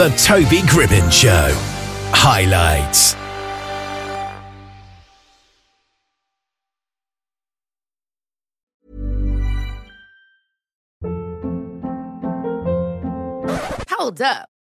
The Toby Gribbin Show. Highlights. Hold up.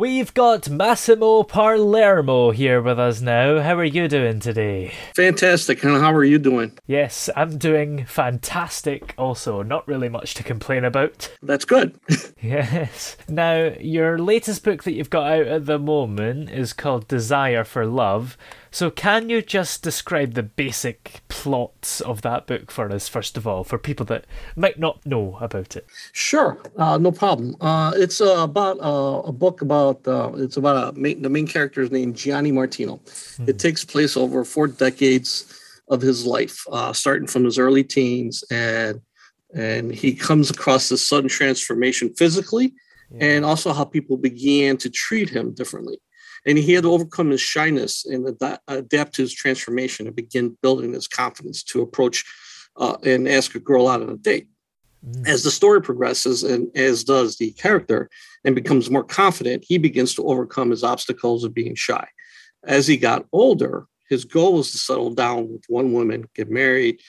We've got Massimo Palermo here with us now. How are you doing today? Fantastic. And how are you doing? Yes, I'm doing fantastic also. Not really much to complain about. That's good. Yes. Now, your latest book that you've got out at the moment is called Desire for Love. So, can you just describe the basic plots of that book for us, first of all, for people that might not know about it? Sure, uh, no problem. Uh, it's uh, about uh, a book about uh, it's about a main, the main character is named Gianni Martino. It takes place over four decades of his life, uh, starting from his early teens, and and he comes across this sudden transformation physically, and also how people began to treat him differently. And he had to overcome his shyness and ad- adapt to his transformation and begin building his confidence to approach uh, and ask a girl out on a date. As the story progresses and as does the character and becomes more confident he begins to overcome his obstacles of being shy. As he got older his goal was to settle down with one woman get married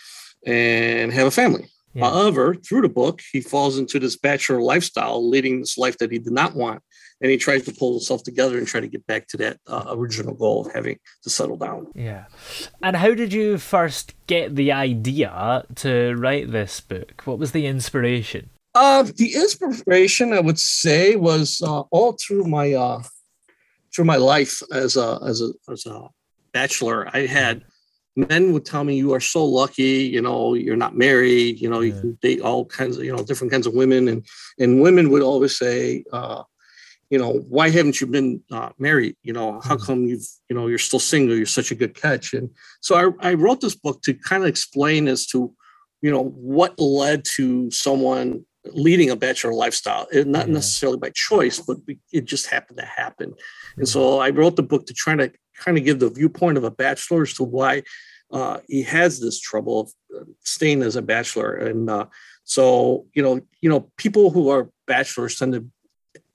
and have a family. Yeah. however through the book he falls into this bachelor lifestyle leading this life that he did not want and he tries to pull himself together and try to get back to that uh, original goal of having to settle down Yeah. And how did you first get the idea to write this book? What was the inspiration? Uh, the inspiration I would say was uh, all through my uh, through my life as a as a as a bachelor. I had men would tell me, "You are so lucky. You know, you're not married. You know, you can date all kinds of you know different kinds of women." And and women would always say, uh, "You know, why haven't you been uh, married? You know, how come you've you know you're still single? You're such a good catch." And so I, I wrote this book to kind of explain as to you know what led to someone leading a bachelor lifestyle it, not Yeah. necessarily by choice but it just happened to happen and so i wrote the book to try to kind of give the viewpoint of a bachelor as to why uh, he has this trouble of uh, staying as a bachelor and uh, so you know you know people who are bachelors tend to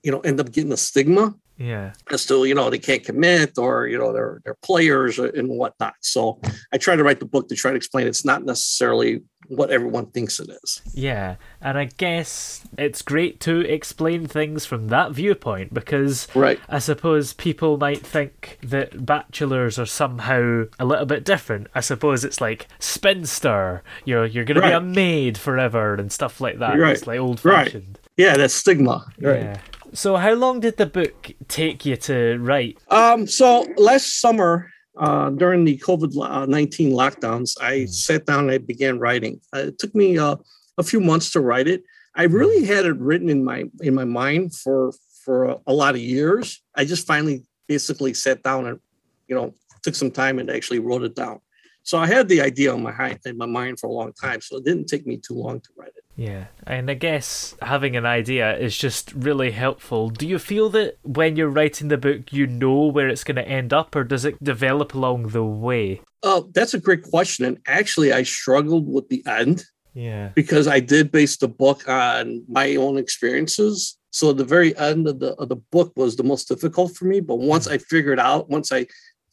you know end up getting a stigma Yeah. as to you know they can't commit or you know they're they're players and whatnot. So I try to write the book to try to explain it's not necessarily what everyone thinks it is. Yeah. And I guess it's great to explain things from that viewpoint because Right. I suppose people might think that bachelors are somehow a little bit different. I suppose it's like spinster, you're you're gonna be a maid forever and stuff like that. Right. It's like old fashioned Right. Yeah, that's stigma. Right. Yeah. So how long did the book take you to write? Um, so last summer, uh, during the COVID nineteen lockdowns, I sat down and I began writing. Uh, it took me uh, a few months to write it. I really had it written in my in my mind for for a, a lot of years. I just finally basically sat down and you know took some time and actually wrote it down. So I had the idea in my in my mind for a long time. So it didn't take me too long to write it. Yeah, and I guess having an idea is just really helpful. Do you feel that when you're writing the book, you know where it's going to end up, or does it develop along the way? Oh, that's a great question. And actually, I struggled with the end. Yeah. because I did base the book on my own experiences. So the very end of the of the book was the most difficult for me. But once I figured out, once I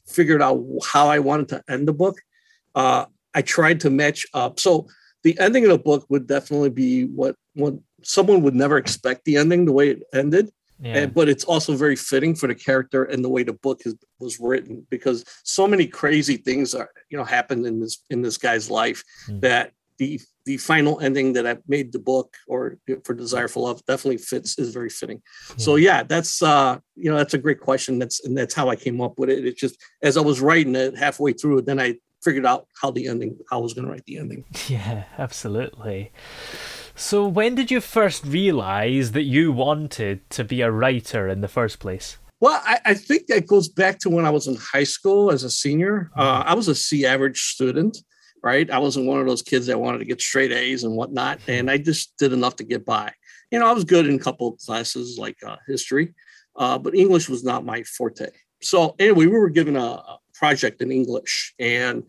figured out how I wanted to end the book, uh, I tried to match up. So the ending of the book would definitely be what what someone would never expect the ending the way it ended. Yeah. And, but it's also very fitting for the character and the way the book is, was written because so many crazy things are you know happened in this in this guy's life Mm. that the the final ending that I made the book or for Desire for Love definitely fits is very fitting. So yeah, that's uh you know that's a great question. That's and that's how I came up with it. It's just as I was writing it halfway through then I figured out how the ending how I was going to write the ending. Yeah, absolutely. So, when did you first realize that you wanted to be a writer in the first place? Well, I, I think that goes back to when I was in high school as a senior. Uh, I was a C average student, right? I wasn't one of those kids that wanted to get straight A's and whatnot, and I just did enough to get by. You know, I was good in a couple of classes like uh, history, uh, but English was not my forte. So anyway, we were given a, a project in English, and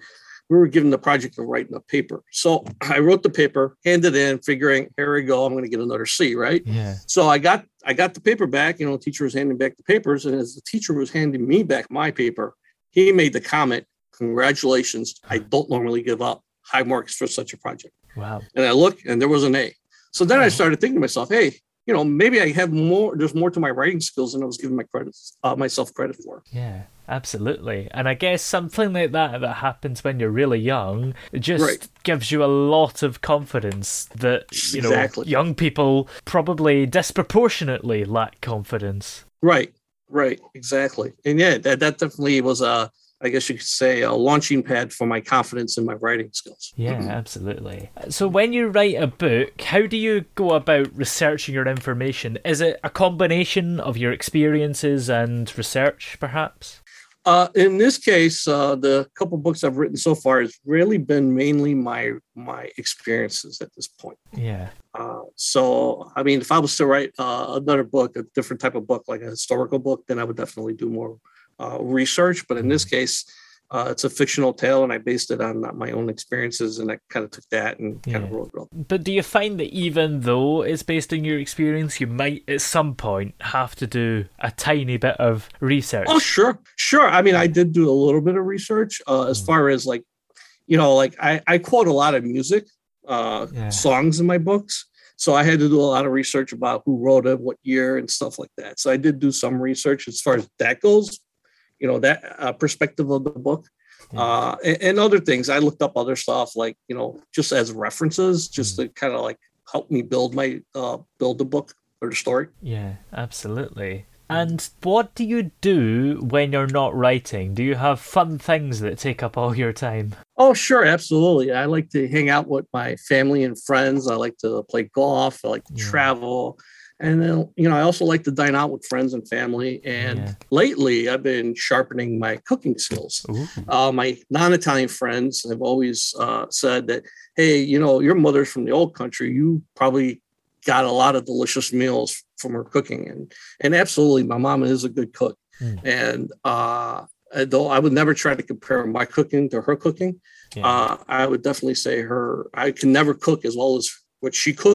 we were given the project of writing a paper. So I wrote the paper, handed in, figuring, here we go, I'm going to get another C, right? Yeah. So I got I got the paper back. You know, the teacher was handing back the papers, and as the teacher was handing me back my paper, he made the comment, "Congratulations! I don't normally give up high marks for such a project." Wow. And I look, and there was an A. So then I started thinking to myself, "Hey, you know, maybe I have more. There's more to my writing skills than I was giving my credits uh, myself credit for." Yeah, absolutely. And I guess something like that that happens when you're really young just Right. gives you a lot of confidence that, you know, Exactly. young people probably disproportionately lack confidence. Right, right, exactly. And yeah, that that definitely was a, I guess you could say, a launching pad for my confidence in my writing skills. Yeah, absolutely. So when you write a book, how do you go about researching your information? Is it a combination of your experiences and research, perhaps? Uh, in this case, uh, the couple books I've written so far has really been mainly my my experiences at this point. Yeah. Uh, so, I mean, if I was to write uh, another book, a different type of book, like a historical book, then I would definitely do more uh, research. But in this case, uh, it's a fictional tale, and I based it on my own experiences, and I kind of took that and kind of Yeah. wrote it up. But do you find that even though it's based on your experience, you might at some point have to do a tiny bit of research? Oh, sure, sure. I mean, I did do a little bit of research uh, as far as like, you know, like I, I quote a lot of music uh, Yeah. songs in my books. So I had to do a lot of research about who wrote it, what year, and stuff like that. So I did do some research as far as that goes. You know, that uh, perspective of the book. Uh, and, and other things. I looked up other stuff like, you know, just as references, just to kind of like help me build my uh, build the book or the story. Yeah, absolutely. And what do you do when you're not writing? Do you have fun things that take up all your time? Oh, sure, absolutely. I like to hang out with my family and friends. I like to play golf. I like to Yeah. travel. And then, you know, I also like to dine out with friends and family. And Yeah. lately, I've been sharpening my cooking skills. Uh, my non Italian friends have always uh, said that, hey, you know, your mother's from the old country. You probably got a lot of delicious meals from her cooking. And, and absolutely, my mom is a good cook. Mm. And uh, though I would never try to compare my cooking to her cooking, Yeah. uh, I would definitely say her. I can never cook as well as what she cooks.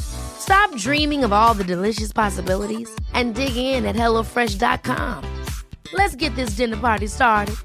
Stop dreaming of all the delicious possibilities and dig in at HelloFresh.com. Let's get this dinner party started.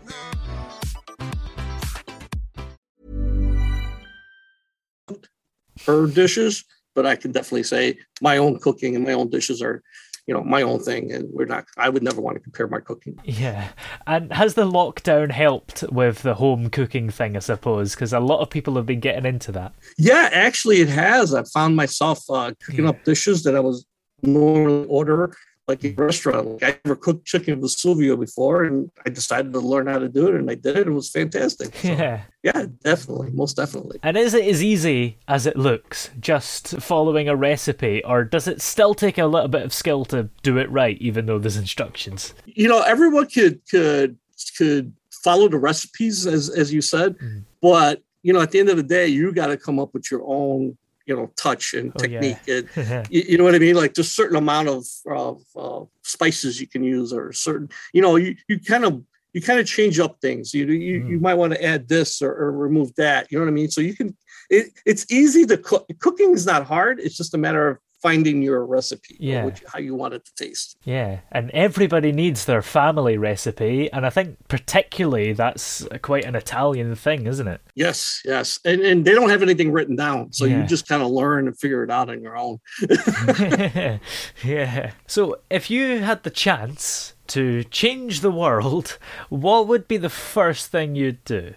her dishes, but I can definitely say my own cooking and my own dishes are, you know, my own thing. And we're not, I would never want to compare my cooking. Yeah. And has the lockdown helped with the home cooking thing, I suppose? Because a lot of people have been getting into that. Yeah, actually, it has. I found myself uh, cooking Yeah. up dishes that I was normally order like a restaurant. Like I never cooked chicken Vesuvio before, and I decided to learn how to do it, and I did it. It was fantastic. So, Yeah. yeah, definitely, most definitely. And is it as easy as it looks, just following a recipe, or does it still take a little bit of skill to do it right, even though there's instructions? you know everyone could could could follow the recipes as as you said Mm. but you know at the end of the day you got to come up with your own you know touch and Oh, yeah. technique and you, you know what i mean? Like just certain amount of, of uh, spices you can use or certain you know you, you kind of you kind of change up things. You you, Mm. you might want to add this or, or remove that. You know what i mean? So you can it, it's easy to cook. Cooking is not hard. It's just a matter of finding your recipe Yeah. which, how you want it to taste Yeah, and everybody needs their family recipe, and I think particularly that's quite an Italian thing, isn't it? Yes, yes, and and they don't have anything written down, so Yeah. you just kind of learn and figure it out on your own. yeah. So, if you had the chance to change the world, what would be the first thing you'd do?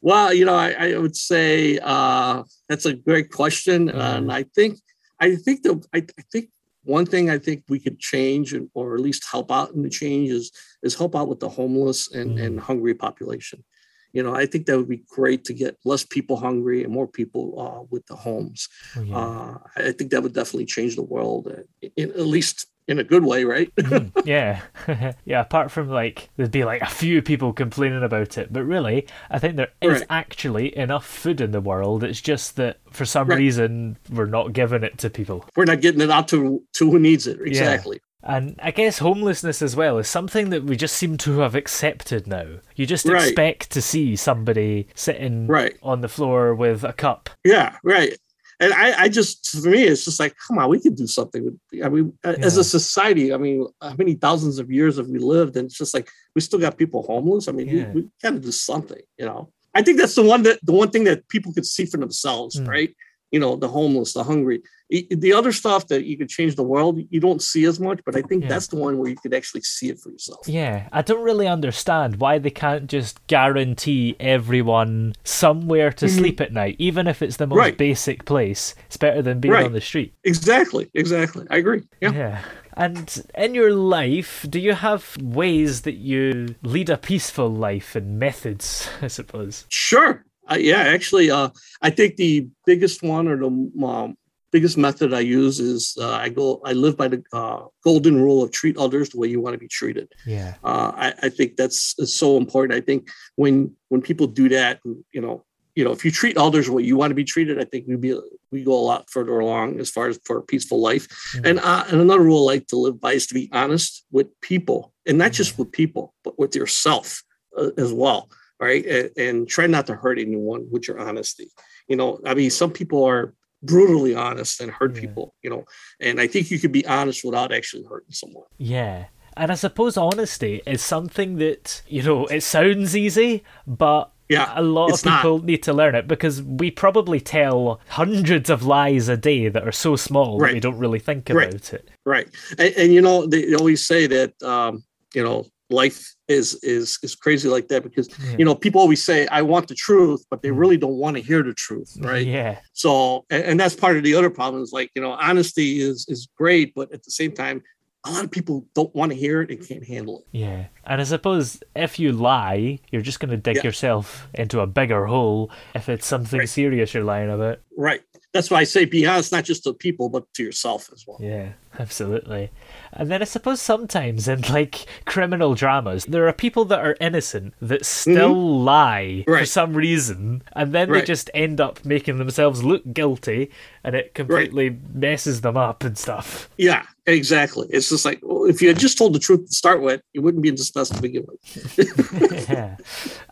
well, you know, I, I would say uh, that's a great question, and I think I think the I, I think one thing I think we could change and or at least help out in the change is is help out with the homeless and, and hungry population. You know, I think that would be great to get less people hungry and more people uh, with the homes. Oh, yeah. Uh, I think that would definitely change the world, uh, in, at least in a good way, right? Hmm. yeah. yeah, apart from like, there'd be like a few people complaining about it, but really, I think there is Right. actually enough food in the world. It's just that for some Right. reason, we're not giving it to people. We're not getting it out to to who needs it. Exactly. And I guess homelessness as well is something that we just seem to have accepted now. You just Right. expect to see somebody sitting Right. on the floor with a cup. Yeah, right. And I, I just, for me, it's just like, come on, we can do something. With, I mean, as a society, I mean, how many thousands of years have we lived? And it's just like, we still got people homeless. I mean, Yeah. we, we got to do something, you know? I think that's the one that, the one thing that people could see for themselves, Mm. right? You know, the homeless, the hungry. The other stuff that you could change the world, you don't see as much, but I think Yeah. that's the one where you could actually see it for yourself. Yeah, I don't really understand why they can't just guarantee everyone somewhere to sleep at night, even if it's the most Mm-hmm. Right. basic place. It's better than being Right. on the street. Exactly, exactly. I agree. Yeah. Yeah. And in your life, do you have ways that you lead a peaceful life and methods, I suppose? Sure. Uh, yeah, actually, uh, I think the biggest one or the um, biggest method I use is uh, I go. I live by the uh, golden rule of treat others the way you want to be treated. Yeah. Uh, I, I think that's so important. I think when when people do that, you know, you know, if you treat others the way you want to be treated, I think we be we go a lot further along as far as for a peaceful life. And uh, and another rule I like to live by is to be honest with people, and not just with people, but with yourself uh, as well. Right, and, and try not to hurt anyone with your honesty. You know, I mean, some people are brutally honest and hurt Yeah. people. You know, and I think you could be honest without actually hurting someone. Yeah. And I suppose honesty is something that, you know, it sounds easy, but Yeah, a lot of it's not. people need to learn it because we probably tell hundreds of lies a day that are so small that we don't really think Right. about it. right and, and you know they always say that um you know life is is is crazy like that because you know people always say i want the truth but they mm-hmm. really don't want to hear the truth right Yeah. so and, and that's part of the other problem is like you know honesty is is great but at the same time a lot of people don't want to hear it and can't handle it Yeah. And I suppose if you lie, you're just going to dig Yeah. yourself into a bigger hole if it's something Right. serious you're lying about. right that's why I say be honest, not just to people, but to yourself as well. Yeah, absolutely. And then I suppose sometimes in like criminal dramas, there are people that are innocent that still mm-hmm. lie right. for some reason, and then right. they just end up making themselves look guilty, and it completely right. messes them up and stuff. Yeah, exactly. It's just like well, if you had just told the truth to start with, you wouldn't be in this mess to begin with. yeah,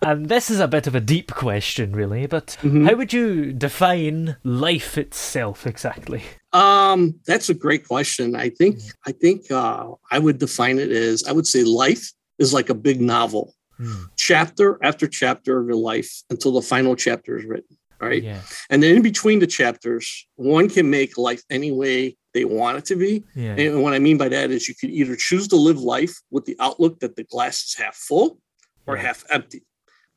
and this is a bit of a deep question, really. But mm-hmm. how would you define life itself exactly? Um, that's a great question. I think I think uh, I would define it as I would say life is like a big novel, hmm. chapter after chapter of your life until the final chapter is written. Right, yeah. and then in between the chapters, one can make life any way they want it to be. Yeah. And what I mean by that is you can either choose to live life with the outlook that the glass is half full or half empty.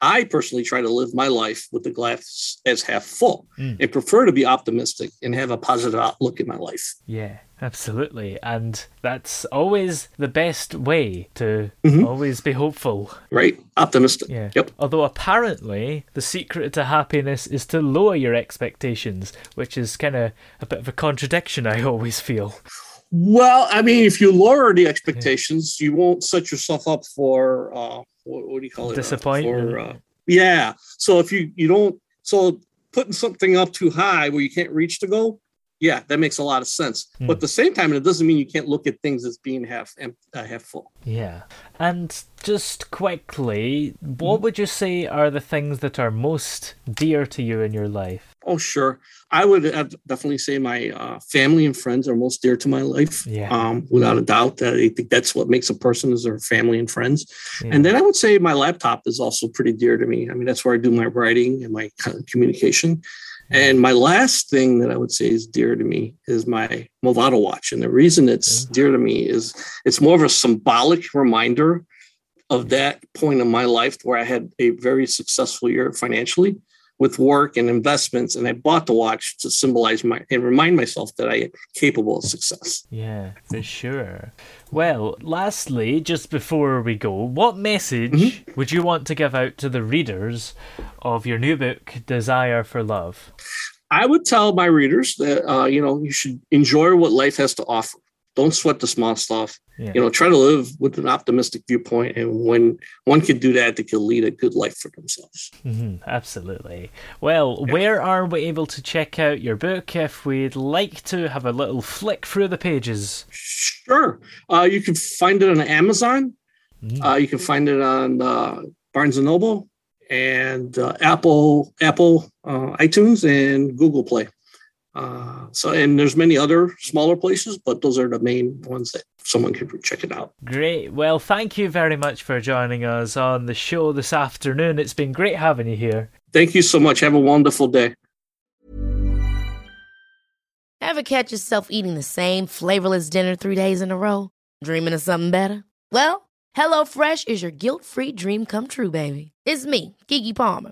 I personally try to live my life with the glass as half full mm. and prefer to be optimistic and have a positive outlook in my life. Yeah, absolutely. And that's always the best way to mm-hmm. always be hopeful. Right. Optimistic. Yeah. Yep. Although apparently the secret to happiness is to lower your expectations, which is kind of a bit of a contradiction, I always feel. Well, I mean, if you lower the expectations, yeah. you won't set yourself up for uh, what, what do you call it? Disappointment. Uh, yeah. So if you you don't so putting something up too high where you can't reach the goal, yeah, that makes a lot of sense. Mm. But at the same time, it doesn't mean you can't look at things as being half uh, half full. Yeah, and just quickly, what mm. would you say are the things that are most dear to you in your life? Oh, sure. I would definitely say my uh, family and friends are most dear to my life. Yeah. Um, without a doubt, that I think that's what makes a person is their family and friends. Yeah. And then I would say my laptop is also pretty dear to me. I mean, that's where I do my writing and my communication. And my last thing that I would say is dear to me is my Movado watch. And the reason it's mm-hmm. dear to me is it's more of a symbolic reminder of that point in my life where I had a very successful year financially with work and investments. And I bought the watch to symbolize my and remind myself that I am capable of success. Yeah, for sure. Well, lastly, just before we go, what message mm-hmm. would you want to give out to the readers of your new book, Desire for Love? I would tell my readers that uh, you know you should enjoy what life has to offer don't sweat the small stuff. Yeah. You know, try to live with an optimistic viewpoint, and when one can do that, they can lead a good life for themselves. Mm-hmm, absolutely. Well, yeah. where are we able to check out your book if we'd like to have a little flick through the pages? Sure. Uh, you can find it on Amazon. Mm-hmm. Uh, you can find it on uh, Barnes and Noble and uh, Apple, Apple uh, iTunes, and Google Play. Uh, so, and there's many other smaller places, but those are the main ones that someone could check it out. Great. Well, thank you very much for joining us on the show this afternoon. It's been great having you here. Thank you so much. Have a wonderful day. Ever catch yourself eating the same flavorless dinner three days in a row? Dreaming of something better? Well, HelloFresh is your guilt free dream come true, baby. It's me, Keke Palmer.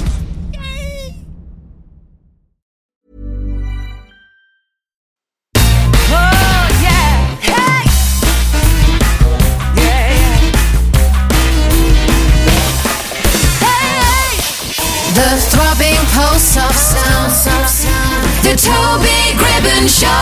Show.